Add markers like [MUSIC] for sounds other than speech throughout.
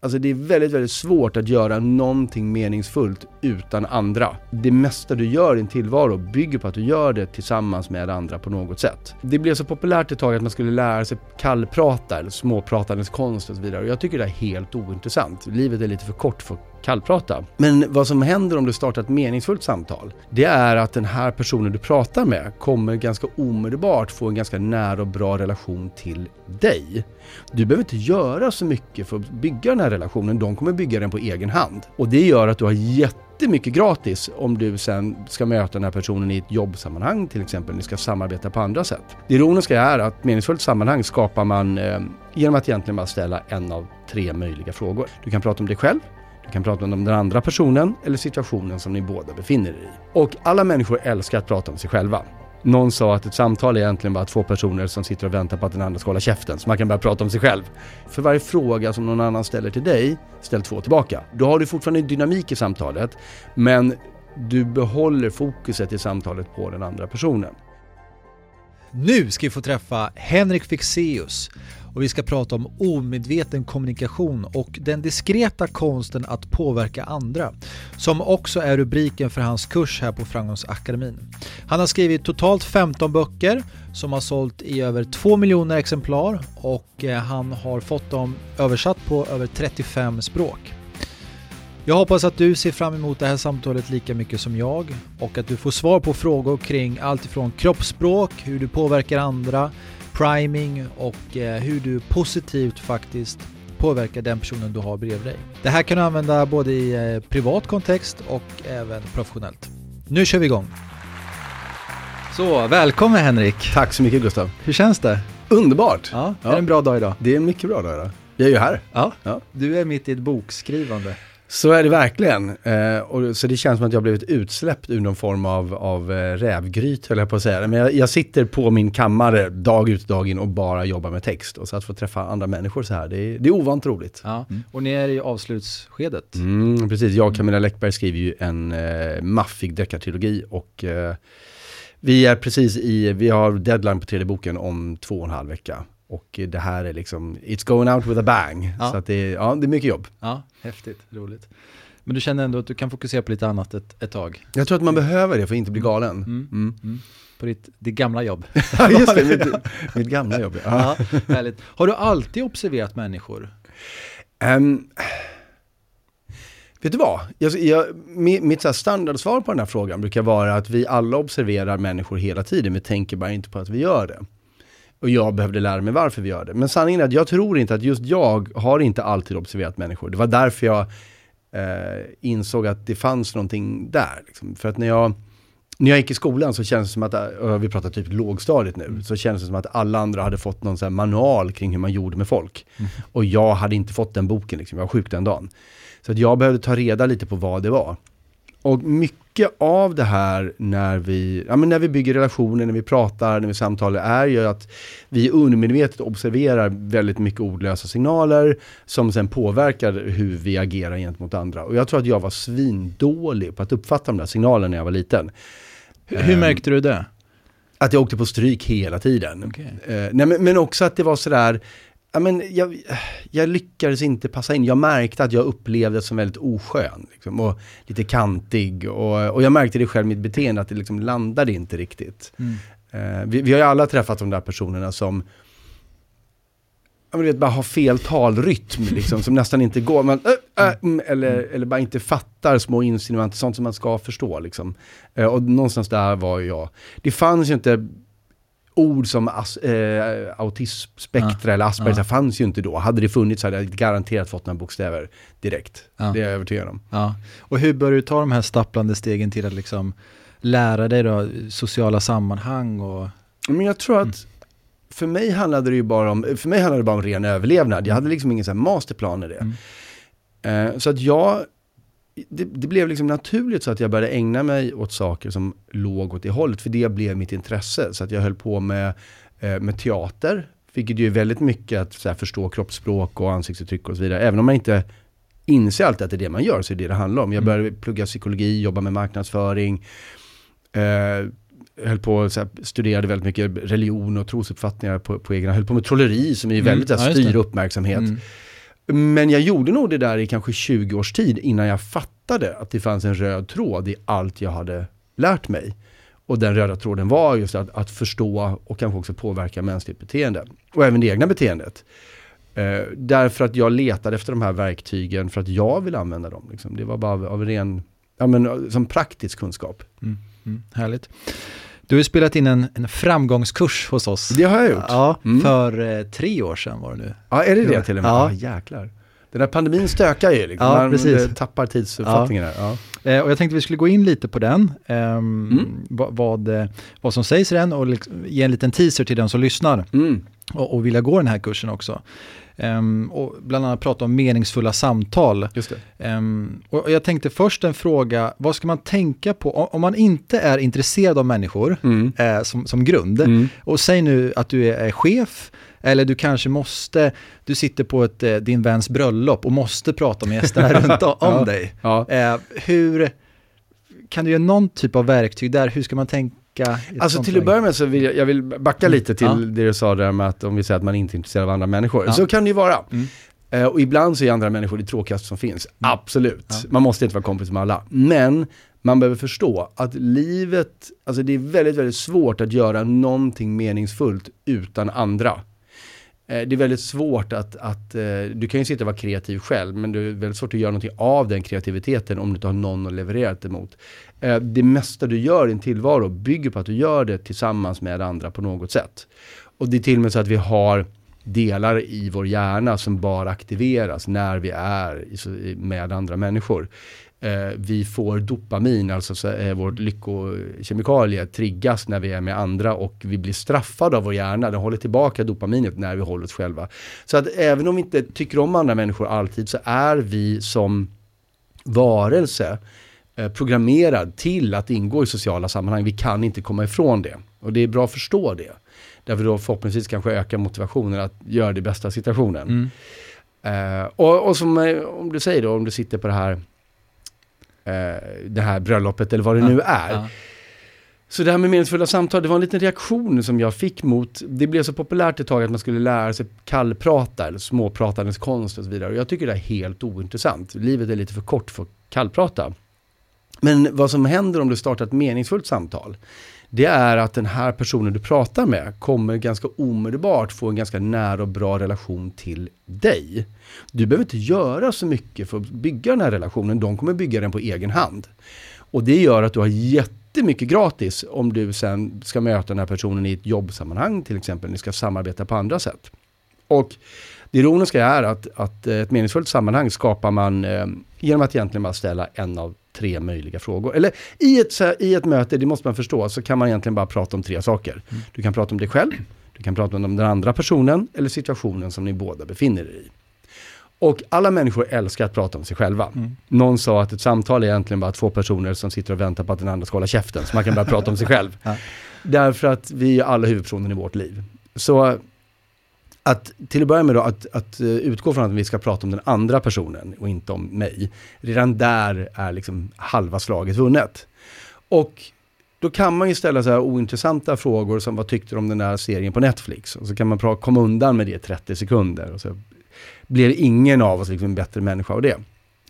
Alltså det är väldigt, väldigt svårt att göra någonting meningsfullt utan andra. Det mesta du gör i din tillvaro bygger på att du gör det tillsammans med andra på något sätt. Det blev så populärt ett tag att man skulle lära sig kallprata eller småpratandets konst och så vidare. Och jag tycker det är helt ointressant. Livet är lite för kort för att kallprata. Men vad som händer om du startar ett meningsfullt samtal, det är att den här personen du pratar med kommer ganska omedelbart få en ganska nära och bra relation till dig. Du behöver inte göra så mycket för att bygga den här relationen, de kommer bygga den på egen hand. Och det gör att du har jättemycket gratis om du sen ska möta den här personen i ett jobbsammanhang till exempel, ni ska samarbeta på andra sätt. Det ironiska är att meningsfullt sammanhang skapar man eh, genom att egentligen bara ställa en av tre möjliga frågor. Du kan prata om dig själv, du kan prata om den andra personen eller situationen som ni båda befinner er i. Och alla människor älskar att prata om sig själva. Någon sa att ett samtal är egentligen bara två personer som sitter och väntar på att den andra ska hålla käften, så man kan börja prata om sig själv. För varje fråga som någon annan ställer till dig, ställ två tillbaka. Då har du fortfarande dynamik i samtalet, men du behåller fokuset i samtalet på den andra personen. Nu ska vi få träffa Henrik Fixeus och vi ska prata om omedveten kommunikation och den diskreta konsten att påverka andra, som också är rubriken för hans kurs här på Framgångsakademin. Han har skrivit totalt 15 böcker som har sålt i över 2 miljoner exemplar och eh, han har fått dem översatt på över 35 språk. Jag hoppas att du ser fram emot det här samtalet lika mycket som jag och att du får svar på frågor kring allt ifrån kroppsspråk, hur du påverkar andra, priming och eh, hur du positivt faktiskt påverkar den personen du har bredvid dig. Det här kan du använda både i eh, privat kontext och även professionellt. Nu kör vi igång! Så, välkommen Henrik! Tack så mycket Gustav. Hur känns det? Underbart! Ja, är det en bra dag idag? Det är en mycket bra dag idag. Jag är ju här. Ja, Ja. du är mitt i ett bokskrivande. Så är det verkligen. Eh, och, så det känns som att jag har blivit utsläppt ur någon form av, av eh, rävgryt höll jag på att säga. Men jag, jag sitter på min kammare dag ut och dag in och bara jobbar med text. Och så att få träffa andra människor så här, det är, det är ovant roligt. Ja, och ni är i avslutsskedet. Mm, precis, jag och Camilla Läckberg skriver ju en eh, maffig deckartrilogi och eh, vi är precis i, vi har deadline på tredje boken om två och en halv vecka. Och det här är liksom, it's going out with a bang. Ja. Så att det, är- ja, det är mycket jobb. Ja, häftigt, roligt. Men du känner ändå att du kan fokusera på lite annat ett, ett tag? Jag tror att man behöver det för att inte bli galen. Mm. Mm. Mm. På ditt, ditt gamla jobb? [LAUGHS] Ja, just det, mitt, mitt gamla jobb. Ja. Ja, härligt. Har du alltid observerat människor? Ehm, vet du vad? Jag, jag, mi- mitt så standardsvar på den här frågan brukar vara att vi alla observerar människor hela tiden, men tänker bara inte på att vi gör det. Och jag behövde lära mig varför vi gör det. Men sanningen är att jag tror inte att just jag har inte alltid observerat människor. Det var därför jag eh, insåg att det fanns någonting där. Liksom. För att när jag, när jag gick i skolan så kändes det som att, och vi pratar typ lågstadiet nu, så kändes det som att alla andra hade fått någon så manual kring hur man gjorde med folk. Och jag hade inte fått den boken, liksom. jag var sjuk den dagen. Så att jag behövde ta reda lite på vad det var. Och mycket av det här när vi, ja, men när vi bygger relationer, när vi pratar, när vi samtalar, är ju att vi undermedvetet observerar väldigt mycket ordlösa signaler som sen påverkar hur vi agerar gentemot andra. Och jag tror att jag var svindålig på att uppfatta de där signalerna när jag var liten. Hur, hur Ehm, märkte du det? Att jag åkte på stryk hela tiden. Okej. Eh, nej, men, men också att det var sådär, ja, men jag, jag lyckades inte passa in. Jag märkte att jag upplevdes som väldigt oskön. Liksom, och lite kantig. Och, och jag märkte det själv i mitt beteende, att det liksom landade inte riktigt. Mm. Eh, vi, vi har ju alla träffat de där personerna som ja, men du vet, bara har fel talrytm, liksom, som nästan inte går. Man, äh, äh, mm, eller, eller bara inte fattar små insinuanter, sånt som man ska förstå. Liksom. Eh, och någonstans där var jag. Det fanns ju inte ord som as, eh, autismspektra eller Asperger, ja. fanns ju inte då. Hade det funnits så hade jag garanterat fått några bokstäver direkt. Ja. Det är jag övertygad om. Ja. Och hur bör du ta de här stapplande stegen till att liksom lära dig då sociala sammanhang och... Men jag tror att Mm. för mig handlade det ju bara om, för mig handlade det bara om ren överlevnad. Jag hade liksom ingen så masterplan i det. Mm. Eh, så att jag, det, det blev liksom naturligt så att jag började ägna mig åt saker som låg åt det hållet. För det blev mitt intresse. Så att jag höll på med, eh, med teater. Vilket ju är väldigt mycket att här, förstå kroppsspråk och ansiktsuttryck och så vidare. Även om man inte inser alltid att det är det man gör så är det det det handlar om. Jag Mm. började plugga psykologi, jobba med marknadsföring. Eh, höll på så här, studerade väldigt mycket religion och trosuppfattningar på, på egna. Höll på med trolleri som är Mm, väldigt så ja, styr uppmärksamhet. Mm. Men jag gjorde nog det där i kanske 20 års tid innan jag fattade att det fanns en röd tråd i allt jag hade lärt mig. Och den röda tråden var just att, att förstå och kanske också påverka mänskligt beteende. Och även det egna beteendet. Eh, därför att jag letade efter de här verktygen för att jag vill använda dem. Liksom. Det var bara av, av ren, ja men som praktisk kunskap. Mm, mm, härligt. Du har spelat in en, en framgångskurs hos oss. Det har jag gjort. Ja, mm. för eh, tre år sedan var det nu. Ja, är det det till och med? Ja, ah, jäklar. Den här pandemin stökar ju, liksom. ja, man precis. tappar tidsuppfattningen ja. här. Ja. Eh, och jag tänkte vi skulle gå in lite på den, eh, mm. vad, vad som sägs i den och liksom ge en liten teaser till den som lyssnar. Mm. Och, och vilja gå den här kursen också. Um, och bland annat prata om meningsfulla samtal. Um, och jag tänkte först en fråga, vad ska man tänka på om man inte är intresserad av människor mm. eh, som, som grund? Mm. Och säg nu att du är, chef, eller du kanske måste, du sitter på ett, eh, din väns bröllop och måste prata med gästerna [LAUGHS] runt om ja. dig. Ja. Eh, hur, kan du ge någon typ av verktyg där, hur ska man tänka? Alltså till att börja med så vill jag, jag vill backa mm. lite till ja. det du sa där med att om vi säger att man inte är intresserad av andra människor. Ja. Så kan det ju vara. Mm. Uh, och ibland så är andra människor det tråkigaste som finns. Mm. Absolut. Ja. Man måste inte vara kompis med alla. Men man behöver förstå att livet, alltså det är väldigt, väldigt svårt att göra någonting meningsfullt utan andra. Eh, det är väldigt svårt att, att, eh, du kan ju sitta och vara kreativ själv, men det är väldigt svårt att göra någonting av den kreativiteten om du inte har någon att leverera det mot. Eh, det mesta du gör i din tillvaro bygger på att du gör det tillsammans med andra på något sätt. Och det är till och med så att vi har delar i vår hjärna som bara aktiveras när vi är med andra människor vi får dopamin, alltså så, eh, vår lyckokemikalie, triggas när vi är med andra och vi blir straffade av vår hjärna. Den håller tillbaka dopaminet när vi håller oss själva. Så att även om vi inte tycker om andra människor alltid så är vi som varelse eh, programmerad till att ingå i sociala sammanhang. Vi kan inte komma ifrån det. Och det är bra att förstå det. Därför då förhoppningsvis kanske öka motivationen att göra det bästa situationen. Mm. Uh, och, och som eh, om du säger då, om du sitter på det här eh, det här bröllopet eller vad det ja, nu är. Ja. Så det här med meningsfulla samtal, det var en liten reaktion som jag fick mot, det blev så populärt ett tag att man skulle lära sig kallprata eller småpratandets konst och så vidare. Och jag tycker det är helt ointressant. Livet är lite för kort för att kallprata. Men vad som händer om du startar ett meningsfullt samtal, det är att den här personen du pratar med kommer ganska omedelbart få en ganska nära och bra relation till dig. Du behöver inte göra så mycket för att bygga den här relationen, de kommer bygga den på egen hand. Och det gör att du har jättemycket gratis om du sen ska möta den här personen i ett jobbsammanhang till exempel, ni ska samarbeta på andra sätt. Och det ironiska är att, att ett meningsfullt sammanhang skapar man eh, genom att egentligen bara ställa en av tre möjliga frågor. Eller i ett, i ett möte, det måste man förstå, så kan man egentligen bara prata om tre saker. Mm. Du kan prata om dig själv, du kan prata om den andra personen eller situationen som ni båda befinner er i. Och alla människor älskar att prata om sig själva. Mm. Någon sa att ett samtal är egentligen bara två personer som sitter och väntar på att den andra ska hålla käften. Så man kan bara prata om sig själv. [LAUGHS] Ja. Därför att vi är alla huvudpersoner i vårt liv. Så att till att börja med då, att, att eh, utgå från att vi ska prata om den andra personen och inte om mig. Redan där är liksom halva slaget vunnet. Och då kan man ju ställa så här ointressanta frågor som vad tyckte du om den där serien på Netflix? Och så kan man komma undan med det i 30 sekunder. Och så blir ingen av oss liksom en bättre människa av det.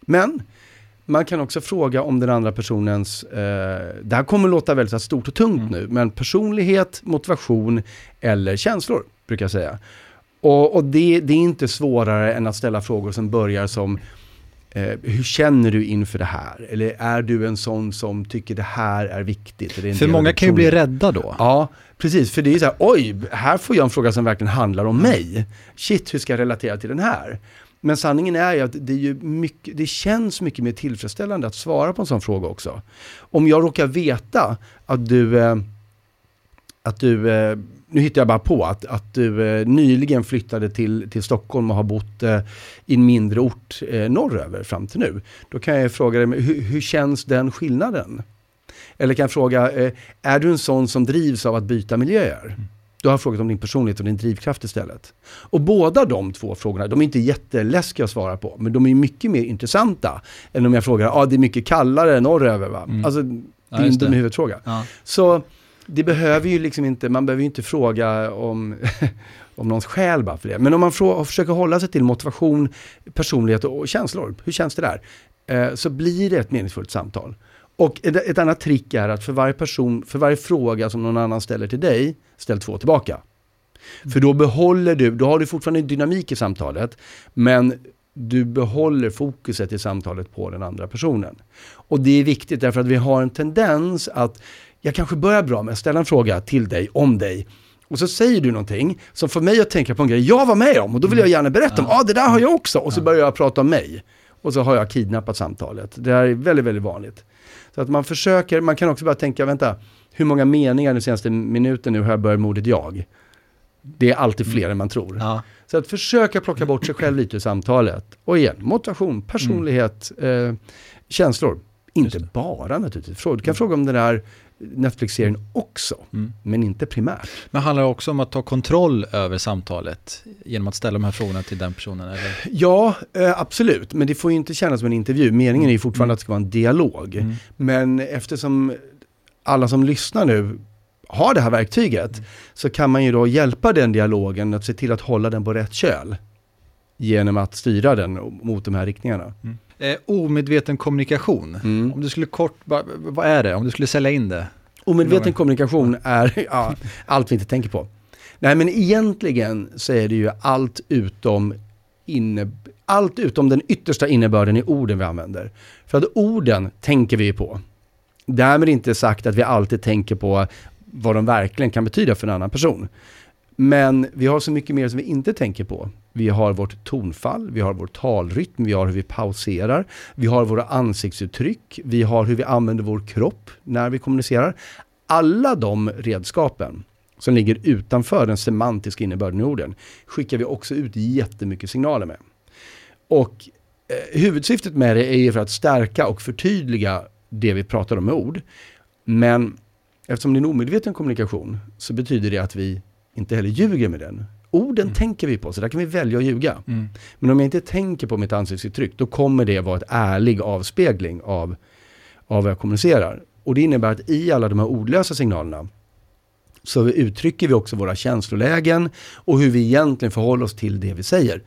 Men man kan också fråga om den andra personens, eh, det här kommer låta väldigt stort och tungt mm. nu, men personlighet, motivation eller känslor brukar jag säga. Och, och det, det, är inte svårare än att ställa frågor som börjar som eh, hur känner du inför det här? Eller är du en sån som tycker det här är viktigt? Är för många kan ju bli rädda då. Ja, precis. För det är så här, oj, här får jag en fråga som verkligen handlar om mig. Shit, hur ska jag relatera till den här? Men sanningen är ju att det, är ju mycket, det känns mycket mer tillfredsställande att svara på en sån fråga också. Om jag råkar veta att du, eh, att du eh, nu hittar jag bara på att, att du eh, nyligen flyttade till, till Stockholm och har bott eh, i en mindre ort eh, norröver fram till nu. Då kan jag fråga dig, hur, hur känns den skillnaden? Eller kan jag fråga, eh, är du en sån som drivs av att byta miljöer? Mm. Du har frågat om din personlighet och din drivkraft istället. Och båda de två frågorna, de är inte jätteläskiga att svara på, men de är mycket mer intressanta än om jag frågar, ja ah, det är mycket kallare norröver va? Mm. Alltså, det är ja, en dum huvudfråga. Ja. Så det behöver ju liksom inte, man behöver ju inte fråga om [LAUGHS] om någons själ bara för det. Men om man frågar, försöker hålla sig till motivation, personlighet och känslor, hur känns det där? Eh, så blir det ett meningsfullt samtal. Och ett, ett annat trick är att för varje person, för varje fråga som någon annan ställer till dig, ställ två tillbaka. För då behåller du, då har du fortfarande dynamik i samtalet, men du behåller fokuset i samtalet på den andra personen. Och det är viktigt därför att vi har en tendens att, jag kanske börjar bra med att ställa en fråga till dig, om dig, och så säger du någonting som får mig att tänka på en grej jag var med om och då vill jag gärna berätta om, ja ah, det där har jag också. Och så börjar jag prata om mig. Och så har jag kidnappat samtalet. Det här är väldigt, väldigt vanligt. Så att man försöker, man kan också bara tänka, vänta, hur många meningar den senaste minuten nu har jag börjat med ordet jag? Det är alltid fler mm. än man tror. Ja. Så att försöka plocka bort sig själv lite ur samtalet. Och igen, motivation, personlighet, mm. eh, känslor. Inte bara naturligtvis. Du kan mm. fråga om den där Netflix-serien också, mm. men inte primärt. Men handlar det också om att ta kontroll över samtalet genom att ställa de här frågorna till den personen? Eller? Ja, eh, absolut, men det får ju inte kännas som en intervju. Meningen är ju fortfarande mm. att det ska vara en dialog. Mm. Men eftersom alla som lyssnar nu har det här verktyget mm. så kan man ju då hjälpa den dialogen att se till att hålla den på rätt köl genom att styra den mot de här riktningarna. Eh, omedveten kommunikation, mm. om du skulle kort, vad är det? Om du skulle sälja in det? Omedveten kommunikation är [LAUGHS] ja, allt vi inte tänker på. Nej men egentligen så är det ju allt utom, inne, allt utom den yttersta innebörden i orden vi använder. För att orden tänker vi på. Därmed inte sagt att vi alltid tänker på vad de verkligen kan betyda för en annan person. Men vi har så mycket mer som vi inte tänker på. Vi har vårt tonfall, vi har vår talrytm, vi har hur vi pauserar, vi har våra ansiktsuttryck, vi har hur vi använder vår kropp när vi kommunicerar. Alla de redskapen som ligger utanför den semantiska innebörden i orden skickar vi också ut jättemycket signaler med. Och eh, huvudsyftet med det är ju för att stärka och förtydliga det vi pratar om med ord. Men eftersom det är en omedveten kommunikation så betyder det att vi inte heller ljuger med den. Orden mm. tänker vi på, så där kan vi välja att ljuga. Mm. Men om jag inte tänker på mitt ansiktsuttryck, då kommer det vara ett ärlig avspegling av, av vad jag kommunicerar. Och det innebär att i alla de här ordlösa signalerna så uttrycker vi också våra känslolägen och hur vi egentligen förhåller oss till det vi säger.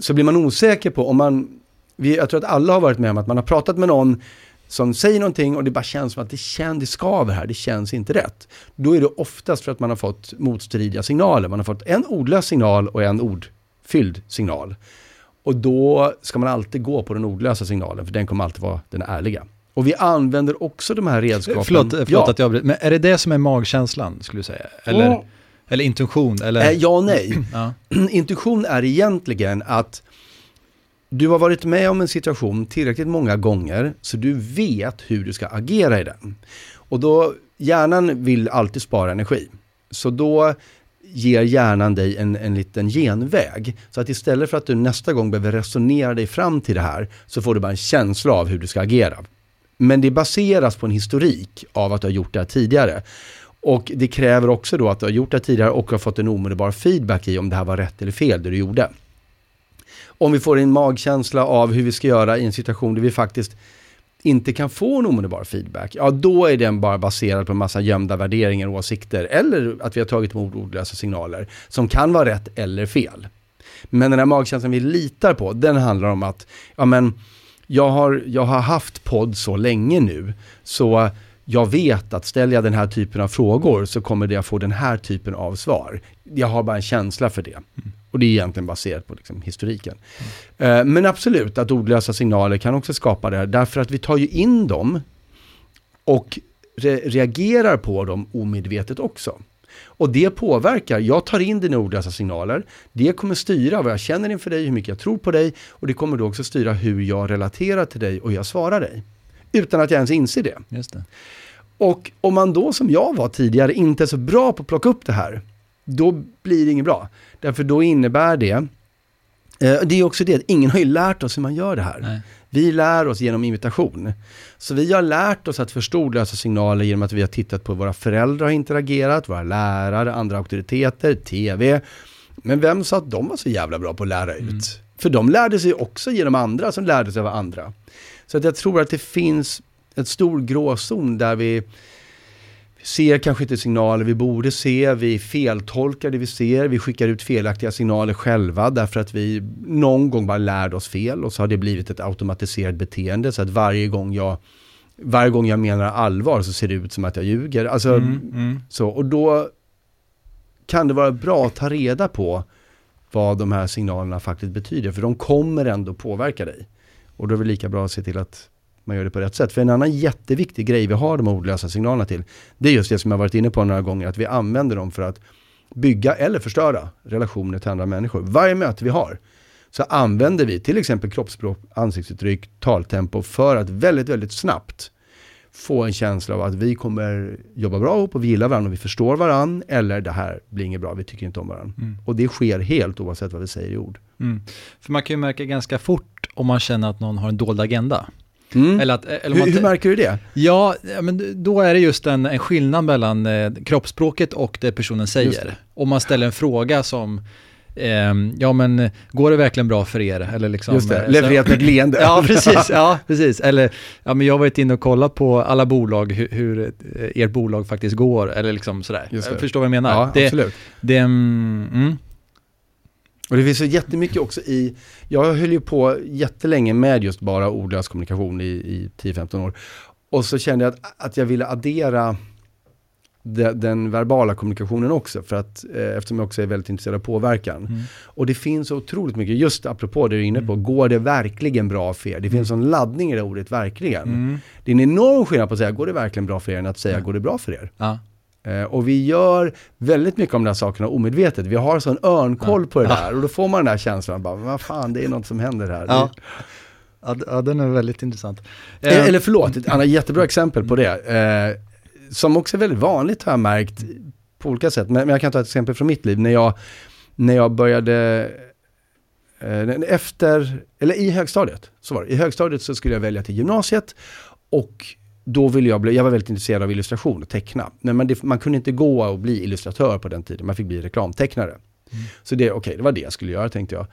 Så blir man osäker på om man, vi, jag tror att alla har varit med om att man har pratat med någon som säger någonting och det bara känns som att det, känns, det skaver här, det känns inte rätt. Då är det oftast för att man har fått motstridiga signaler. Man har fått en ordlös signal och en ordfylld signal. Och då ska man alltid gå på den ordlösa signalen, för den kommer alltid vara den ärliga. Och vi använder också de här redskapen. Förlåt, förlåt ja. att jag avbryter, men är det det som är magkänslan, skulle du säga? Eller, mm. eller intuition? Eller? Eh, ja nej. [CLEARS THROAT] ja. [CLEARS THROAT] Intuition är egentligen att du har varit med om en situation tillräckligt många gånger så du vet hur du ska agera i den. Och då, hjärnan vill alltid spara energi. Så då ger hjärnan dig en, en liten genväg. Så att istället för att du nästa gång behöver resonera dig fram till det här så får du bara en känsla av hur du ska agera. Men det baseras på en historik av att du har gjort det här tidigare. Och det kräver också då att du har gjort det tidigare och har fått en omedelbar feedback i om det här var rätt eller fel det du gjorde om vi får en magkänsla av hur vi ska göra i en situation där vi faktiskt inte kan få en omedelbar feedback, ja då är den bara baserad på en massa gömda värderingar och åsikter. Eller att vi har tagit emot ordlösa signaler som kan vara rätt eller fel. Men den här magkänslan vi litar på, den handlar om att, ja men, jag har, jag har haft podd så länge nu, så jag vet att ställer jag den här typen av frågor så kommer det att få den här typen av svar. Jag har bara en känsla för det. Mm. Och det är egentligen baserat på liksom, historiken. Mm. Uh, men absolut, att ordlösa signaler kan också skapa det här. Därför att vi tar ju in dem och re reagerar på dem omedvetet också. Och det påverkar, jag tar in dina ordlösa signaler, det kommer styra vad jag känner inför dig, hur mycket jag tror på dig och det kommer då också styra hur jag relaterar till dig och jag svarar dig. Utan att jag ens inser det. Det. Och om man då som jag var tidigare inte är så bra på att plocka upp det här, då blir det inget bra. Därför då innebär det, eh, det är också det att ingen har ju lärt oss hur man gör det här. Nej. Vi lär oss genom imitation. Så vi har lärt oss att förstå ordlösa signaler genom att vi har tittat på hur våra föräldrar har interagerat, våra lärare, andra auktoriteter, tv. Men vem sa att de var så jävla bra på att lära ut? Mm. För de lärde sig också genom andra som lärde sig av andra. Så att jag tror att det finns en stor gråzon där vi vi ser kanske inte signaler vi borde se, vi feltolkar det vi ser, vi skickar ut felaktiga signaler själva därför att vi någon gång bara lärde oss fel och så har det blivit ett automatiserat beteende så att varje gång jag varje gång jag menar allvar så ser det ut som att jag ljuger. Alltså, Mm, mm. så, och då kan det vara bra att ta reda på vad de här signalerna faktiskt betyder, för de kommer ändå påverka dig. Och då är det lika bra att se till att man gör det på rätt sätt. För en annan jätteviktig grej vi har de ordlösa signalerna till, det är just det som jag varit inne på några gånger, att vi använder dem för att bygga eller förstöra relationer till andra människor. Varje möte vi har så använder vi till exempel kroppsspråk, ansiktsuttryck, taltempo för att väldigt, väldigt snabbt få en känsla av att vi kommer jobba bra ihop och vi gillar varandra och vi förstår varandra eller det här blir inget bra, vi tycker inte om varandra. Mm. Och det sker helt oavsett vad vi säger i ord. Mm. För man kan ju märka ganska fort om man känner att någon har en dold agenda. Mm. Eller att, eller hur, man hur märker du det? Ja, men då är det just en, en skillnad mellan eh, kroppsspråket och det personen säger. Om man ställer en fråga som, ehm, ja men går det verkligen bra för er? Eller liksom, Just det, eh, levererat med ett leende. [LAUGHS] Ja, [LAUGHS] precis. Ja, precis. Eller, ja, men jag har varit inne och kollat på alla bolag, hur, hur eh, ert bolag faktiskt går, eller liksom sådär. Förstår vad jag menar. Ja, det, absolut. det, mm, Och det finns så jättemycket också i, jag höll ju på jättelänge med just bara ordlös kommunikation i, i 10-15 år. Och så kände jag att, att jag ville addera de, den verbala kommunikationen också, för att eh, eftersom jag också är väldigt intresserad av påverkan. mm. Och det finns så otroligt mycket, just apropå det du är inne på, Mm. går det verkligen bra för er? Det finns en laddning i det ordet verkligen. Mm. Det är en enorm skillnad på att säga, går det verkligen bra för er, än att säga, Ja. går det bra för er? Ja. Eh, och vi gör väldigt mycket om de här sakerna omedvetet. Vi har sån örnkoll på det där och då får man den där känslan, bara, vad fan det är något som händer här. Ja. Ja, den är väldigt intressant. Det, Eh, eller förlåt, ett annat jättebra exempel på det. Eh, som också är väldigt vanligt har jag märkt på olika sätt. Men, jag kan ta ett exempel från mitt liv. När jag, när jag började, eh, efter, eller i högstadiet, så var det. I högstadiet så skulle jag välja till gymnasiet och då ville jag bli, jag var väldigt intresserad av illustration och teckna. Men man, det, man kunde inte gå och bli illustratör på den tiden, man fick bli reklamtecknare. Så det, okej, det var det jag skulle göra tänkte jag.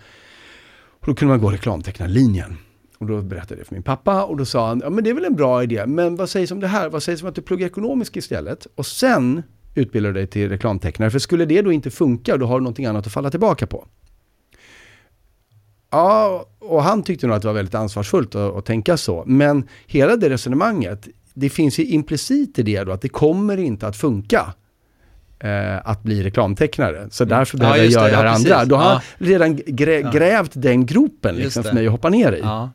Och då kunde man gå reklamtecknarlinjen. Och då berättade jag det för min pappa och då sa han, ja men det är väl en bra idé, men vad sägs om det här? Vad sägs om att du pluggar ekonomisk istället? Och sen utbildar du dig till reklamtecknare, för skulle det då inte funka, då har du någonting annat att falla tillbaka på. Ja, och han tyckte nog att det var väldigt ansvarsfullt att, att tänka så. Men hela det resonemanget, det finns ju implicit i det då att det kommer inte att funka eh, att bli reklamtecknare. Så därför Ja, behöver jag just göra det. det här Ja, andra. Då har Ja. han redan grä, Ja. grävt den gropen liksom, för mig att hoppa ner i. Ja,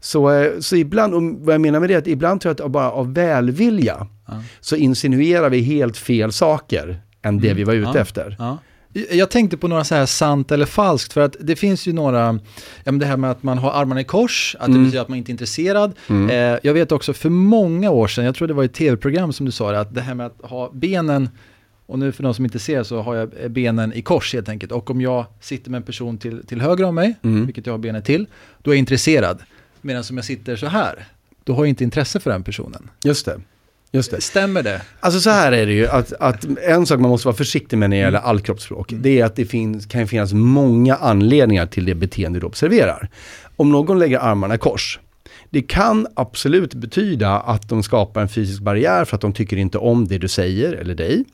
Så, eh, så ibland, och vad jag menar med det, är att ibland tror jag att bara av välvilja ja. så insinuerar vi helt fel saker än det Mm, vi var ute ja. efter. Ja. Jag tänkte på några så här sant eller falskt, för att det finns ju några, ja men det här med att man har armarna i kors, att det Mm. betyder att man inte är intresserad. Mm. Eh, jag vet också för många år sedan, jag tror det var i ett tv-program som du sa det, att det här med att ha benen, och nu för de som inte ser så har jag eh, benen i kors helt enkelt. Och om jag sitter med en person till, till höger om mig, Mm. vilket jag har benen till, då är jag intresserad. Medan om jag sitter så här, då har jag inte intresse för den personen. Just det. Just det. Stämmer det? Alltså så här är det ju, att, att en sak man måste vara försiktig med när det gäller Mm. all kroppsspråk, det är att det finns, kan finnas många anledningar till det beteende du observerar. Om någon lägger armarna i kors, det kan absolut betyda att de skapar en fysisk barriär för att de tycker inte om det du säger eller dig.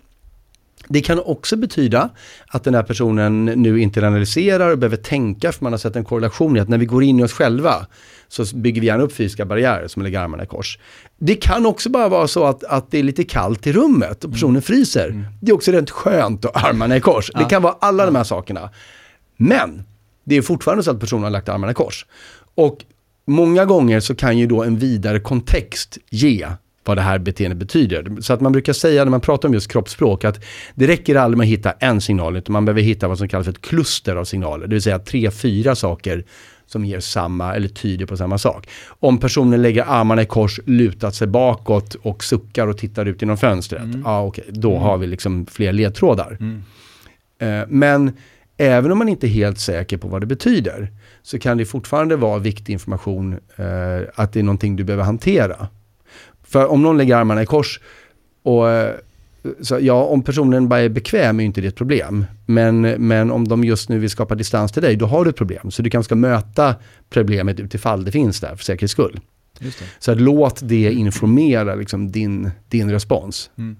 Det kan också betyda att den här personen nu inte analyserar och behöver tänka för man har sett en korrelation i att när vi går in i oss själva så bygger vi gärna upp fysiska barriärer som lägger armarna i kors. Det kan också bara vara så att, att det är lite kallt i rummet och personen fryser. Det är också rätt skönt att armarna i kors. Det Ja. kan vara alla de här sakerna. Men det är fortfarande så att personen har lagt armarna i kors. Och många gånger så kan ju då en vidare kontext ge vad det här beteendet betyder. Så att man brukar säga när man pratar om just kroppsspråk att det räcker aldrig med att hitta en signal utan man behöver hitta vad som kallas för ett kluster av signaler. Det vill säga tre, fyra saker som ger samma eller tyder på samma sak. Om personen lägger armarna i kors, lutat sig bakåt och suckar och tittar ut genom fönstret. Ja, okej, då har vi liksom fler ledtrådar. Mm. Eh, Men även om man inte är helt säker på vad det betyder så kan det fortfarande vara viktig information eh, att det är någonting du behöver hantera. För om någon lägger armarna i kors och eh, så ja, om personen bara är bekväm är ju inte det ett problem. Men, men om de just nu vill skapa distans till dig, då har du ett problem. Så du kanske ska möta problemet utifall det finns där för säkerhets skull. Så att låt det informera liksom din, din respons. Mm.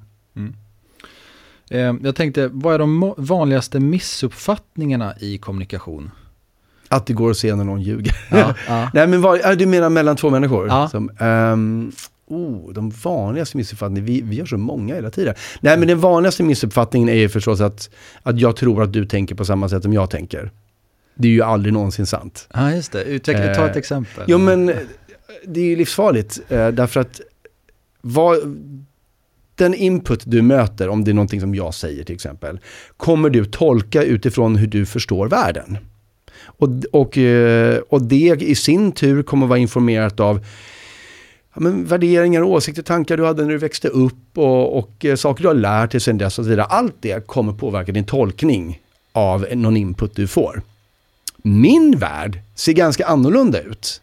Eh, jag tänkte, vad är de vanligaste missuppfattningarna i kommunikation? Att det går att se när någon ljuger. Ja, [LAUGHS] ja. Nej men vad, du menar mellan två människor? Ja. Som, ehm, oh, de vanligaste missuppfattningarna, vi, vi gör så många hela tiden. Nej men den vanligaste missuppfattningen är ju förstås att, att jag tror att du tänker på samma sätt som jag tänker. Det är ju aldrig någonsin sant. ja, just det. Utveckla, ta ett Eh, exempel. Jo men eh, det är ju livsfarligt eh, därför att vad, den input du möter, om det är någonting som jag säger till exempel, kommer du tolka utifrån hur du förstår världen. Och, och, eh, och det i sin tur kommer vara informerat av ja, men värderingar, åsikter, tankar du hade när du växte upp och, och eh, saker du har lärt dig sedan dess och så vidare. Allt det kommer påverka din tolkning av någon input du får. Min värld ser ganska annorlunda ut.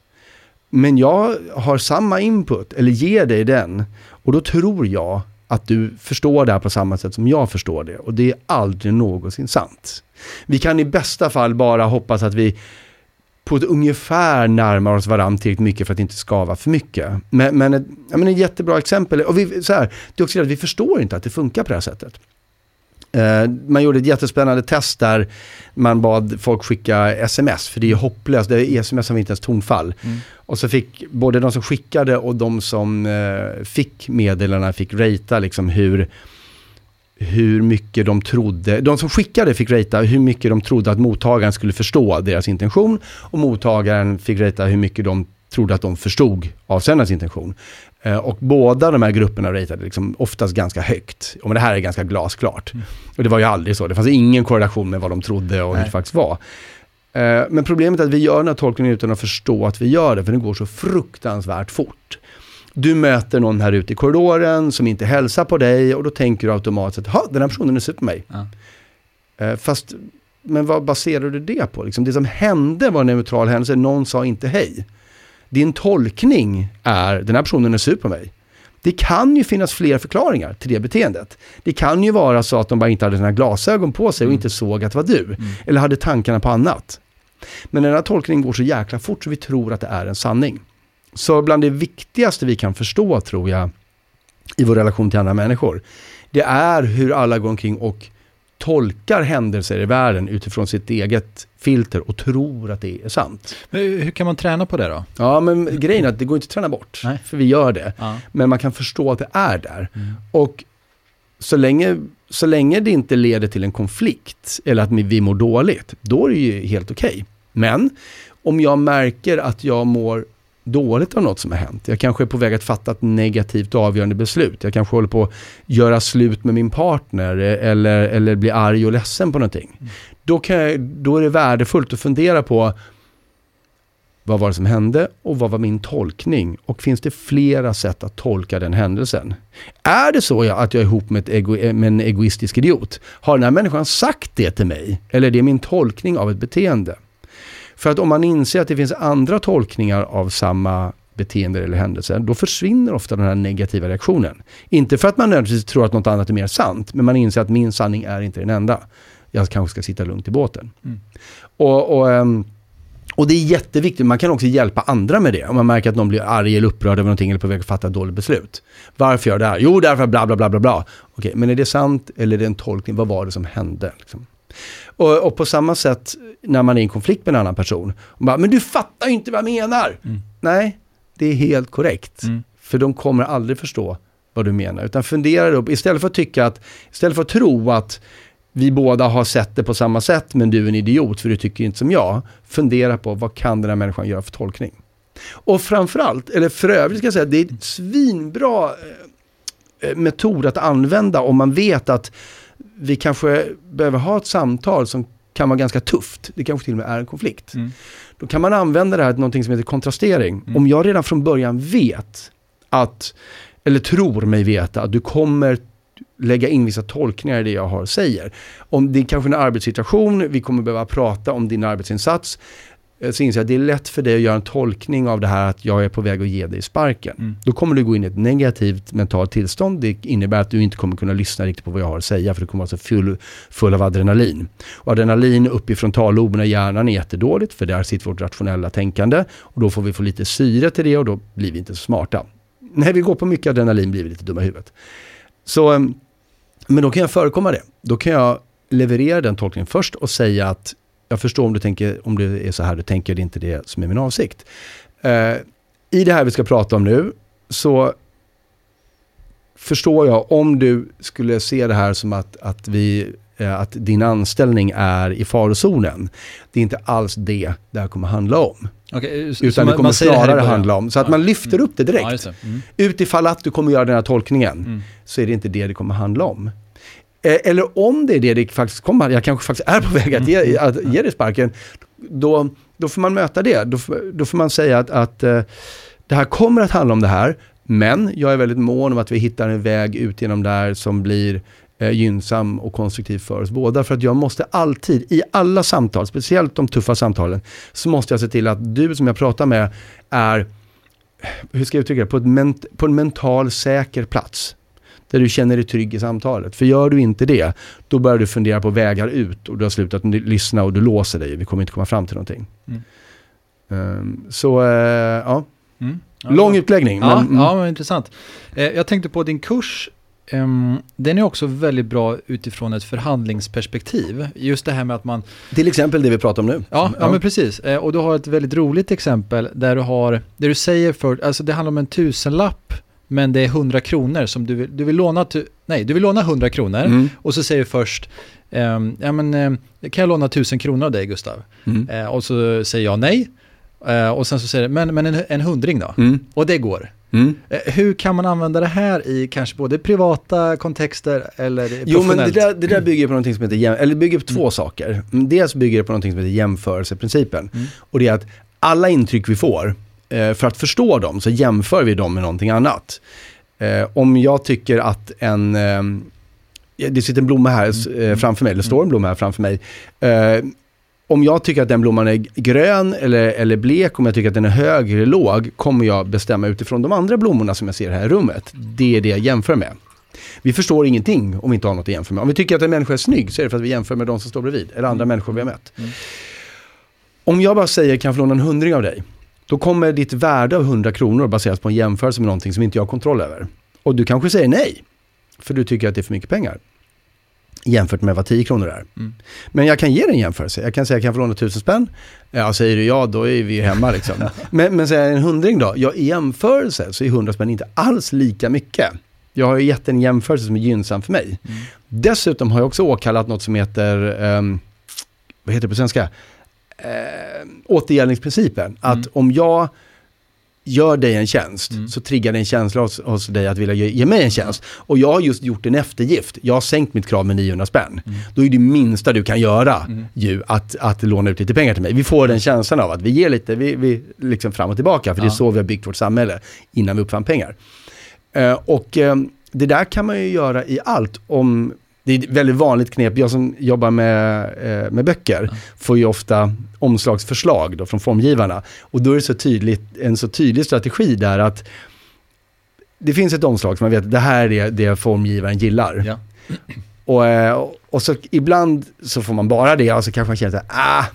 Men jag har samma input, eller ger dig den. Och då tror jag att du förstår det här på samma sätt som jag förstår det. Och det är aldrig någonsin sant. Vi kan i bästa fall bara hoppas att vi på ett ungefär närmar oss varandra tillräckligt mycket för att inte skava för mycket. Men, men, ett, ja, men ett jättebra exempel, och vi, så här, det är också att vi förstår inte att det funkar på det här sättet. Eh, man gjorde ett jättespännande test där man bad folk skicka sms, för det är ju hopplöst, det är sms vi inte ens tonfall. Mm. Och så fick både de som skickade och de som eh, fick meddelarna fick ratea liksom hur, hur mycket de trodde, de som skickade fick ratea hur mycket de trodde att mottagaren skulle förstå deras intention och mottagaren fick ratea hur mycket de trodde att de förstod avsändarens intention. Eh, och båda de här grupperna ratade liksom oftast ganska högt. Och men det här är ganska glasklart. Och det var ju aldrig så, det fanns ingen korrelation med vad de trodde och hur Nej. det faktiskt var. Eh, Men problemet är att vi gör den här tolkningen utan att förstå att vi gör det, för det går så fruktansvärt fort. Du möter någon här ute i korridoren som inte hälsar på dig och då tänker du automatiskt att "Ha, den här personen är sur på mig. Ja. Eh, Fast, men vad baserar du det på? Liksom det som hände var en neutral händelse, någon sa inte hej. Din tolkning är, den här personen är sur på mig. Det kan ju finnas fler förklaringar till det beteendet. Det kan ju vara så att de bara inte hade sina glasögon på sig och inte såg att det var du. Eller hade tankarna på annat. Men den här tolkningen går så jäkla fort så vi tror att det är en sanning. Så bland det viktigaste vi kan förstå tror jag i vår relation till andra människor, det är hur alla går omkring och tolkar händelser i världen utifrån sitt eget filter och tror att det är sant. Men hur kan man träna på det då? Ja, men grejen är att det går inte att träna bort, Nej. för vi gör det. Ja. Men man kan förstå att det är där. Och så länge, så länge det inte leder till en konflikt eller att vi mår dåligt, då är det ju helt okej. Men om jag märker att jag mår dåligt av något som har hänt. Jag kanske är på väg att fatta ett negativt avgörande beslut. Jag kanske håller på att göra slut med min partner eh, eller, eller blir arg och ledsen på någonting. Då, kan jag, då är det värdefullt att fundera på vad var det som hände och vad var min tolkning? Och finns det flera sätt att tolka den händelsen? Är det så att jag är ihop med, ett ego, med en egoistisk idiot? Har den här människan sagt det till mig? Eller är det min tolkning av ett beteende? För att om man inser att det finns andra tolkningar av samma beteende eller händelse, då försvinner ofta den här negativa reaktionen. Inte för att man nödvändigtvis tror att något annat är mer sant, men man inser att min sanning är inte den enda. Jag kanske ska sitta lugnt i båten. Mm. Och, och, ehm, och det är jätteviktigt, man kan också hjälpa andra med det. Om man märker att någon blir arg eller upprörd över någonting eller på väg att fatta ett dåligt beslut. Varför gör jag det här? Jo, därför bla bla bla bla bla. Okej, men är det sant eller är det en tolkning? Vad var det som hände? Liksom? Och, och på samma sätt när man är i en konflikt med en annan person. Och bara, men du fattar ju inte vad jag menar. Mm. Nej, det är helt korrekt. Mm. För de kommer aldrig förstå vad du menar. Utan fundera upp, istället för att tycka att, istället för att tro att vi båda har sett det på samma sätt men du är en idiot för du tycker inte som jag. Fundera på vad kan den här människan göra för tolkning. Och framförallt, eller för övrigt ska jag säga, det är ett svinbra eh, eh, metod att använda om man vet att vi kanske behöver ha ett samtal som kan vara ganska tufft. Det kanske till och med är en konflikt. Mm. Då kan man använda det här till någonting som heter kontrastering. Mm. Om jag redan från början vet att, eller tror mig veta att du kommer lägga in vissa tolkningar i det jag har säger. Om det är kanske en arbetssituation, vi kommer behöva prata om din arbetsinsats. Eh, Så inser jag att det är lätt för dig att göra en tolkning av det här att jag är på väg att ge dig sparken. Mm. Då kommer du gå in i ett negativt mentalt tillstånd. Det innebär att du inte kommer kunna lyssna riktigt på vad jag har att säga för du kommer vara så full, full av adrenalin. Och adrenalin uppe i frontalloberna i hjärnan är jättedåligt för där sitter vårt rationella tänkande. Och då får vi få lite syre till det och då blir vi inte så smarta. När vi går på mycket adrenalin blir vi lite dumma i huvudet. Så, em, Men då kan jag förekomma det. Då kan jag leverera den tolkningen först och säga att jag förstår om, du tänker, om det är så här du tänker, det är inte det som är min avsikt. Eh, I det här vi ska prata om nu så förstår jag om du skulle se det här som att, att, vi, eh, att din anställning är i farozonen. Det är inte alls det det här kommer handla om. Okay, Utan det kommer snarare det handla om, så att ja. man lyfter upp det direkt. Ja, mm. Utifall att du kommer göra den här tolkningen, mm. så är det inte det det kommer handla om. Eh, eller om det är det det faktiskt kommer, jag kanske faktiskt är på väg att ge, mm. att ge dig sparken, då, då får man möta det. Då, då får man säga att, att uh, det här kommer att handla om det här, men jag är väldigt mån om att vi hittar en väg ut genom det här som blir eh, gynnsam och konstruktiv för oss båda. För att jag måste alltid, i alla samtal, speciellt de tuffa samtalen, så måste jag se till att du som jag pratar med är, hur ska jag uttrycka det, på, ment, på en mental säker plats där du känner dig trygg i samtalet. För gör du inte det, då börjar du fundera på vägar ut och du har slutat lyssna och du låser dig. Vi kommer inte komma fram till någonting. Mm. Um, så, uh, ja. Mm. ja. Lång utläggning. Ja, men, ja, men intressant. Eh, jag tänkte på din kurs. Um, den är också väldigt bra utifrån ett förhandlingsperspektiv. Just det här med att man... Till exempel det vi pratar om nu. Ja, ja. men precis. Eh, och du har ett väldigt roligt exempel där du har, där du säger för, alltså det handlar om en tusenlapp men det är 100 kronor som du vill, du vill låna, nej, du vill låna 100 kronor mm. och så säger du först, um, ja men um, kan jag låna 1000 kronor av dig Gustav? Mm. Uh, och så säger jag nej. Uh, och sen så säger du, men, men en, en hundring då? Mm. Och det går. Mm. Hur kan man använda det här i kanske både privata kontexter eller Jo men det där, det där bygger på någonting som heter, eller bygger på två mm. saker. Dels bygger det på någonting som heter jämförelseprincipen. Mm. Och det är att alla intryck vi får Eh, för att förstå dem så jämför vi dem med någonting annat. Eh, om jag tycker att en, eh, det sitter en blomma här mm. framför mig, eller står en blomma här framför mig. om jag tycker att den blomman är grön eller, eller blek, om jag tycker att den är hög eller låg, kommer jag bestämma utifrån de andra blommorna som jag ser här i rummet. Det är det jag jämför med. Vi förstår ingenting om vi inte har något att jämföra med. Om vi tycker att en människa är snygg så är det för att vi jämför med de som står bredvid, eller andra mm. människor vi har mött. Mm. Om jag bara säger, kan jag få låna en hundring av dig? Då kommer ditt värde av 100 kronor baseras på en jämförelse med någonting som inte jag har kontroll över. Och du kanske säger nej, för du tycker att det är för mycket pengar. Jämfört med vad 10 kronor är. Mm. Men jag kan ge dig en jämförelse. Jag kan säga, kan jag få låna 1000 spänn? Ja, säger du ja, då är vi hemma liksom. [LAUGHS] men, men säger jag en hundring då? Ja, i jämförelse så är 100 spänn inte alls lika mycket. Jag har gett en jämförelse som är gynnsam för mig. Mm. Dessutom har jag också åkallat något som heter, um, vad heter det på svenska? Eh, återgällningsprincipen. Mm. Att om jag gör dig en tjänst mm. så triggar det en känsla hos, hos dig att vilja ge, ge, mig en tjänst. Och jag har just gjort en eftergift. Jag har sänkt mitt krav med 900 spänn. Mm. Då är det minsta du kan göra mm. ju att, att låna ut lite pengar till mig. Vi får den känslan av att vi ger lite, vi, vi liksom fram och tillbaka. För ja. det är så vi har byggt vårt samhälle innan vi uppfann pengar. Uh, och uh, det där kan man ju göra i allt. Om det är ett väldigt vanligt knep. Jag som jobbar med, eh, med böcker ja. får ju ofta omslagsförslag då från formgivarna. Och då är det så tydligt, en så tydlig strategi där att det finns ett omslag som man vet, det här är det formgivaren gillar. Ja. Och, eh, och så ibland så får man bara det och så kanske man känner att ah,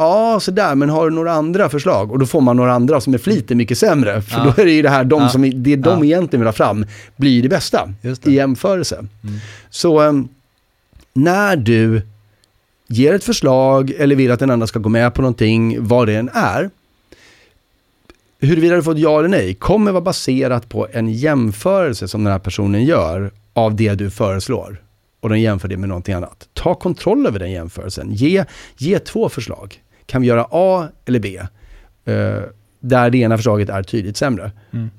Ja, sådär, men har du några andra förslag? Och då får man några andra som är flit mycket sämre. För ja. då är det ju det här, de ja. som, det de ja. egentligen vill ha fram, blir det bästa det. i jämförelse. Mm. Så um, när du ger ett förslag eller vill att den andra ska gå med på någonting, vad det än är, huruvida du får ett ja eller nej kommer vara baserat på en jämförelse som den här personen gör av det du föreslår. Och den jämför det med någonting annat. Ta kontroll över den jämförelsen. Ge, ge två förslag. Kan vi göra A eller B? Uh, där det ena förslaget är tydligt sämre. Mm.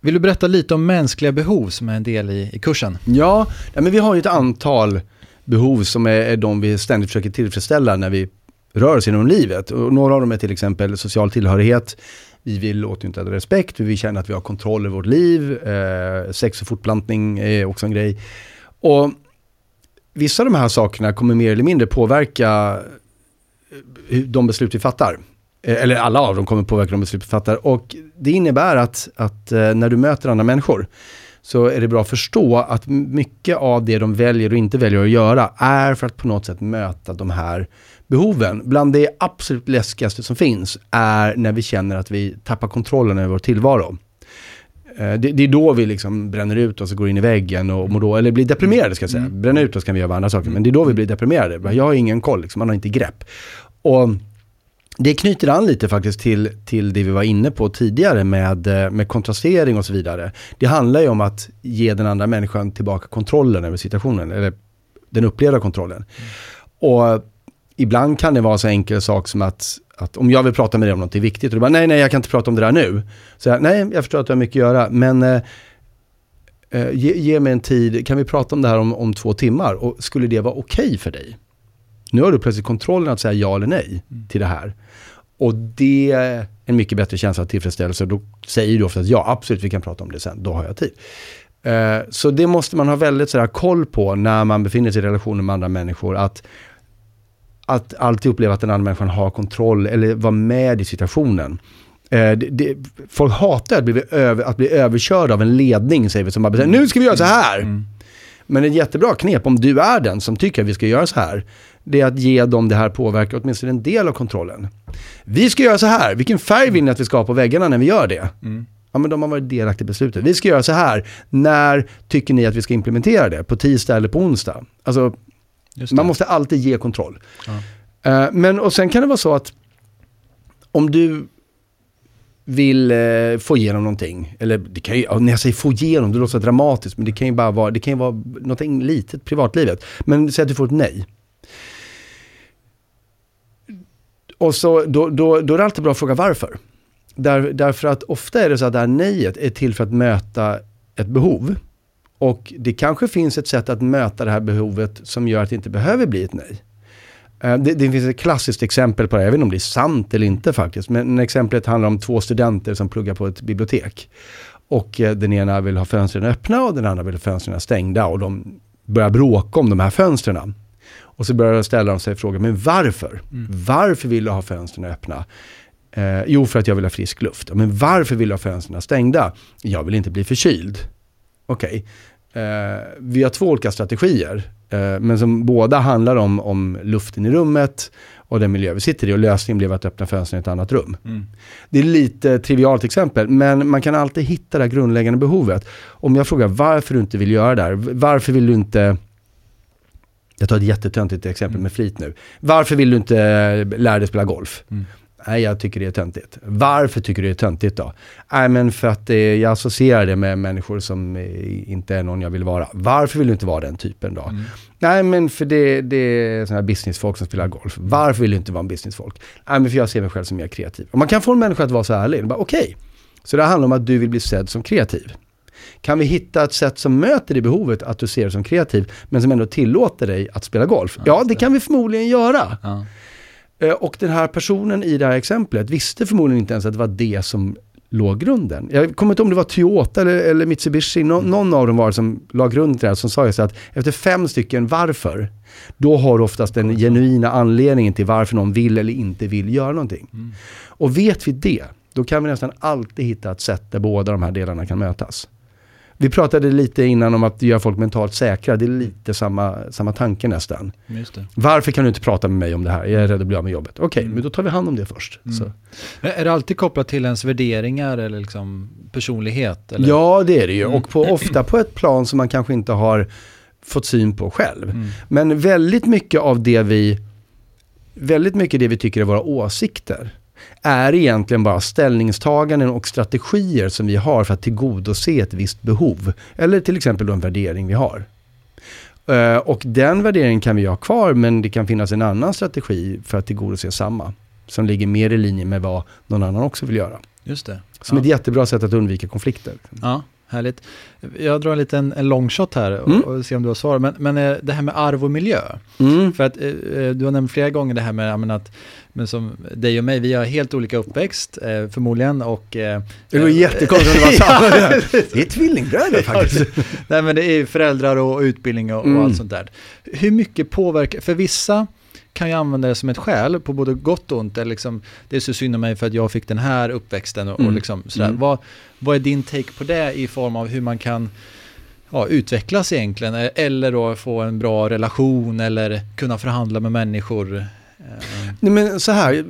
Vill du berätta lite om mänskliga behov som är en del i, i kursen? Ja, ja, men vi har ju ett antal behov som är, är de vi ständigt försöker tillfredsställa när vi rör oss genom livet. Och några av dem är till exempel social tillhörighet, vi vill åtnjuta respekt, vi vill känna att vi har kontroll över vårt liv, eh, sex och fortplantning är också en grej. Och vissa av de här sakerna kommer mer eller mindre påverka eh, de beslut vi fattar. Eh, eller alla av dem kommer påverka de beslut vi fattar. Och det innebär att, att eh, när du möter andra människor så är det bra att förstå att mycket av det de väljer och inte väljer att göra är för att på något sätt möta de här behoven. Bland det absolut läskigaste som finns är när vi känner att vi tappar kontrollen över vår tillvaro. Eh, det, det, är då vi liksom bränner ut oss och går in i väggen och mår då, eller blir deprimerade ska jag säga. Mm. Bränna ut oss kan vi göra andra saker, men det är då vi blir deprimerade. Jag har ingen koll, liksom, man har inte grepp. Och det knyter an lite faktiskt till, till det vi var inne på tidigare med, eh, med kontrastering och så vidare. Det handlar ju om att ge den andra människan tillbaka kontrollen över situationen, eller den upplevda kontrollen. Mm. Och ibland kan det vara så enkel sak som att, att om jag vill prata med dig om något viktigt och du bara nej, nej, jag kan inte prata om det där nu. Så jag, nej, jag förstår att du har mycket att göra, men eh, eh ge, ge, mig en tid, kan vi prata om det här om, om två timmar? Och skulle det vara okej okay för dig? Nu har du plötsligt kontrollen att säga ja eller nej mm. till det här. Och det är en mycket bättre känsla av tillfredsställelse. Då säger du oftast ja, absolut, vi kan prata om det sen, då har jag tid. Uh, så det måste man ha väldigt sådär, koll på när man befinner sig i relationer med andra människor. Att, att alltid uppleva att den andra människan har kontroll eller vara med i situationen. Uh, det, det, folk hatar att bli, över, att bli överkörda av en ledning, säger vi, som bara säger nu ska vi göra så här. Mm. Men ett jättebra knep om du är den som tycker att vi ska göra så här, det är att ge dem det här påverkar åtminstone en del av kontrollen. Vi ska göra så här, vilken färg vill ni att vi ska ha på väggarna när vi gör det? Mm. Ja men de har varit delaktiga i beslutet. Vi ska göra så här, när tycker ni att vi ska implementera det? På tisdag eller på onsdag? Alltså, man måste alltid ge kontroll. Ja. Uh, men och sen kan det vara så att om du vill uh, få igenom någonting, eller det kan ju, när jag säger få igenom, det låter så dramatiskt, men det kan ju bara vara, det kan ju vara någonting litet privatlivet. Men säg att du får ett nej. Och så, då, då, då är det alltid bra att fråga varför. Där, därför att ofta är det så att det här nejet är till för att möta ett behov. Och det kanske finns ett sätt att möta det här behovet som gör att det inte behöver bli ett nej. Eh, det, det, finns ett klassiskt exempel på det, jag vet inte om det är sant eller inte faktiskt, men exemplet handlar om två studenter som pluggar på ett bibliotek. Och eh, den ena vill ha fönstren öppna och den andra vill ha fönstren stängda och de börjar bråka om de här fönstren. Och så börjar de ställa sig frågan, men varför? Mm. Varför vill du ha fönstren öppna? Eh, jo, för att jag vill ha frisk luft. Men varför vill du ha fönstren stängda? Jag vill inte bli förkyld. Okej, okay. Eh, vi har två olika strategier. Eh, men som båda handlar om, om luften i rummet och den miljö vi sitter i. Och lösningen blev att öppna fönstren i ett annat rum. Mm. Det är lite trivialt exempel, men man kan alltid hitta det grundläggande behovet. Om jag frågar varför du inte vill göra det här, varför vill du inte jag tar ett jättetöntigt exempel mm. med flit nu. Varför vill du inte lära dig spela golf? Mm. Nej, jag tycker det är töntigt. Varför tycker du det är töntigt då? Nej, men för att det, jag associerar det med människor som inte är någon jag vill vara. Varför vill du inte vara den typen då? Mm. Nej, men för det, det är sådana här businessfolk som spelar golf. Varför vill du inte vara en businessfolk? Nej, men för jag ser mig själv som mer kreativ. Och man kan få en människa att vara så ärlig. Okej, okay. så det handlar om att du vill bli sedd som kreativ. Kan vi hitta ett sätt som möter det behovet att du ser dig som kreativ, men som ändå tillåter dig att spela golf? Ja, ja det kan vi förmodligen göra. Ja. Eh, och den här personen i det här exemplet visste förmodligen inte ens att det var det som låg grunden. Jag kommer inte ihåg om det var Toyota eller, eller Mitsubishi, Nå, mm. någon av dem var det som la grunden till det här, som sa ju så att efter fem stycken varför, då har du oftast den genuina anledningen till varför någon vill eller inte vill göra någonting. Mm. Och vet vi det, då kan vi nästan alltid hitta ett sätt där båda de här delarna kan mötas. Vi pratade lite innan om att göra folk mentalt säkra. Det är lite samma, samma tanke nästan. Varför kan du inte prata med mig om det här? Jag är rädd att bli av med jobbet. Okej, okay, mm. men då tar vi hand om det först. Mm. Är det alltid kopplat till ens värderingar eller liksom personlighet? Eller? Ja, det är det ju. Mm. Och på, ofta på ett plan som man kanske inte har fått syn på själv. Mm. Men väldigt mycket av det vi väldigt mycket det vi tycker är våra åsikter är egentligen bara ställningstaganden och strategier som vi har för att tillgodose ett visst behov. Eller till exempel en värdering vi har. Uh, och den värderingen kan vi ha kvar men det kan finnas en annan strategi för att tillgodose samma. Som ligger mer i linje med vad någon annan också vill göra. Just det. Som ja. ett jättebra sätt att undvika konflikter. Ja, härligt. Jag drar en liten en long shot här och, mm. och ser om du har svar. Men, men eh, det här med arv och miljö. Mm. För att eh, eh du har nämnt flera gånger det här med att men som dig och mig, vi har helt olika uppväxt förmodligen och... Eh, det var jättekonstigt om det var [LAUGHS] samma. det är tvillingbröder faktiskt. Nej men det är föräldrar och utbildning och, och mm. allt sånt där. Hur mycket påverkar, för vissa kan ju använda det som ett skäl på både gott och ont. Eller liksom, det är så synd om mig för att jag fick den här uppväxten och, mm. och liksom sådär. Mm. Vad, vad är din take på det i form av hur man kan ja, utvecklas egentligen? Eller då få en bra relation eller kunna förhandla med människor? Nej, men så här,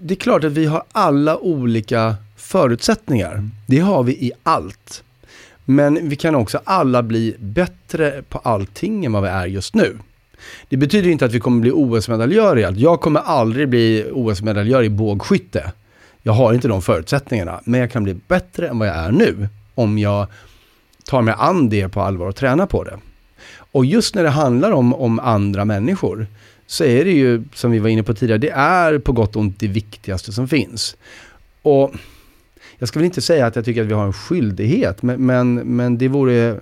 det är klart att vi har alla olika förutsättningar. Mm. Det har vi i allt. Men vi kan också alla bli bättre på allting än vad vi är just nu. Det betyder inte att vi kommer bli OS-medaljör i allt. Jag kommer aldrig bli OS-medaljör i bågskytte. Jag har inte de förutsättningarna. Men jag kan bli bättre än vad jag är nu. Om jag tar mig an det på allvar och tränar på det. Och just när det handlar om, om andra människor så är det ju, som vi var inne på tidigare, det är på gott och ont det viktigaste som finns. Och jag ska väl inte säga att jag tycker att vi har en skyldighet, men, men, men det vore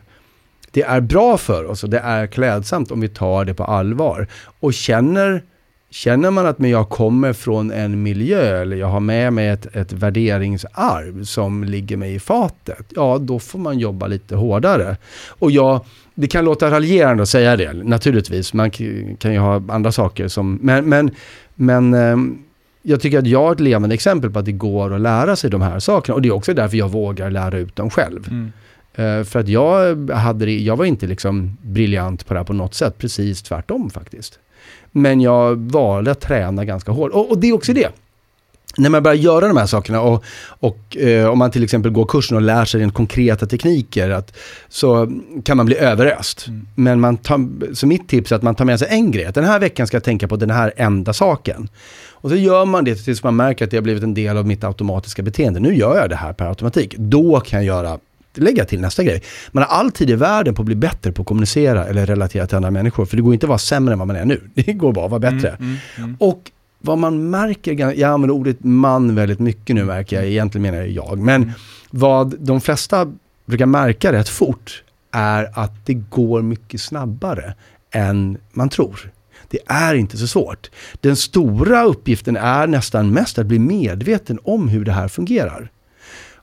det är bra för oss och det är klädsamt om vi tar det på allvar. Och känner, känner man att men jag kommer från en miljö eller jag har med mig ett, ett värderingsarv som ligger mig i fatet, ja då får man jobba lite hårdare. Och jag, det kan låta raljerande att säga det, naturligtvis. Man kan ju ha andra saker som, men, men, men ehm, jag tycker att jag är ett levande exempel på att det går att lära sig de här sakerna. Och det är också därför jag vågar lära ut dem själv. Mm. Uh, för att jag, hade, jag var inte liksom briljant på det här på något sätt, precis tvärtom faktiskt. Men jag valde att träna ganska hårt. Och, och det är också det när man börjar göra de här sakerna och, och eh, om man till exempel går kursen och lär sig den konkreta tekniker att, så kan man bli överöst. Mm. Men man tar, så mitt tips är att man tar med sig en grej. Den här veckan ska jag tänka på den här enda saken. Och så gör man det tills man märker att det har blivit en del av mitt automatiska beteende. Nu gör jag det här per automatik. Då kan jag göra lägga till nästa grej. Man har all tid i världen på att bli bättre på att kommunicera eller relatera till andra människor. För det går inte att vara sämre än vad man är nu. Det går bara att vara bättre. Mm, mm, mm. Och vad man märker, jag använder ordet man väldigt mycket nu märker jag, egentligen menar jag jag. Men mm. vad de flesta brukar märka rätt fort är att det går mycket snabbare än man tror. Det är inte så svårt. Den stora uppgiften är nästan mest att bli medveten om hur det här fungerar.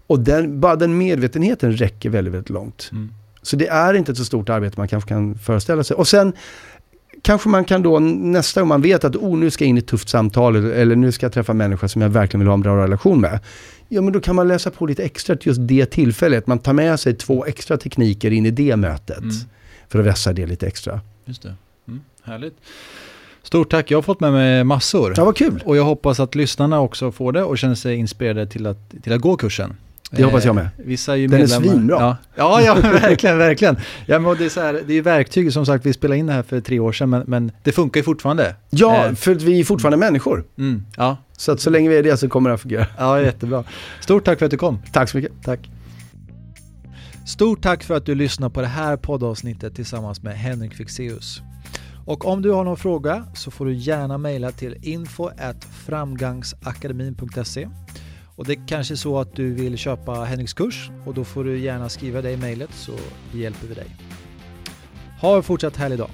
Och den, bara den medvetenheten räcker väldigt, väldigt långt. Mm. Så det är inte ett så stort arbete man kanske kan föreställa sig. Och sen kanske man kan då nästa gång man vet att oh, nu ska jag in i ett tufft samtal eller nu ska jag träffa människor som jag verkligen vill ha en bra relation med. Ja men då kan man läsa på lite extra till just det tillfället. Man tar med sig två extra tekniker in i det mötet. Mm. För att vässa det lite extra. Just det. Mm, härligt. Stort tack, jag har fått med mig massor. Ja, vad kul. Och jag hoppas att lyssnarna också får det och känner sig inspirerade till att, till att gå kursen. Det hoppas jag med. Eh, vissa är ju Den är svinbra. Ja. ja, ja, [LAUGHS] verkligen, verkligen. Ja, men det, är så här, det är verktyg, som sagt, vi spelade in det här för tre år sedan, men, men det funkar ju fortfarande. Ja, eh. för vi är fortfarande människor. Mm, ja. Så att så länge vi är det så kommer det att fungera. Ja, jättebra. Stort tack för att du kom. Tack så mycket. Tack. Stort tack för att du lyssnar på det här poddavsnittet tillsammans med Henrik Fixeus. Och om du har någon fråga så får du gärna mejla till info.framgangsakademin.se och det är kanske är så att du vill köpa Henriks kurs och då får du gärna skriva det i mejlet så hjälper vi dig. Ha en fortsatt härlig dag!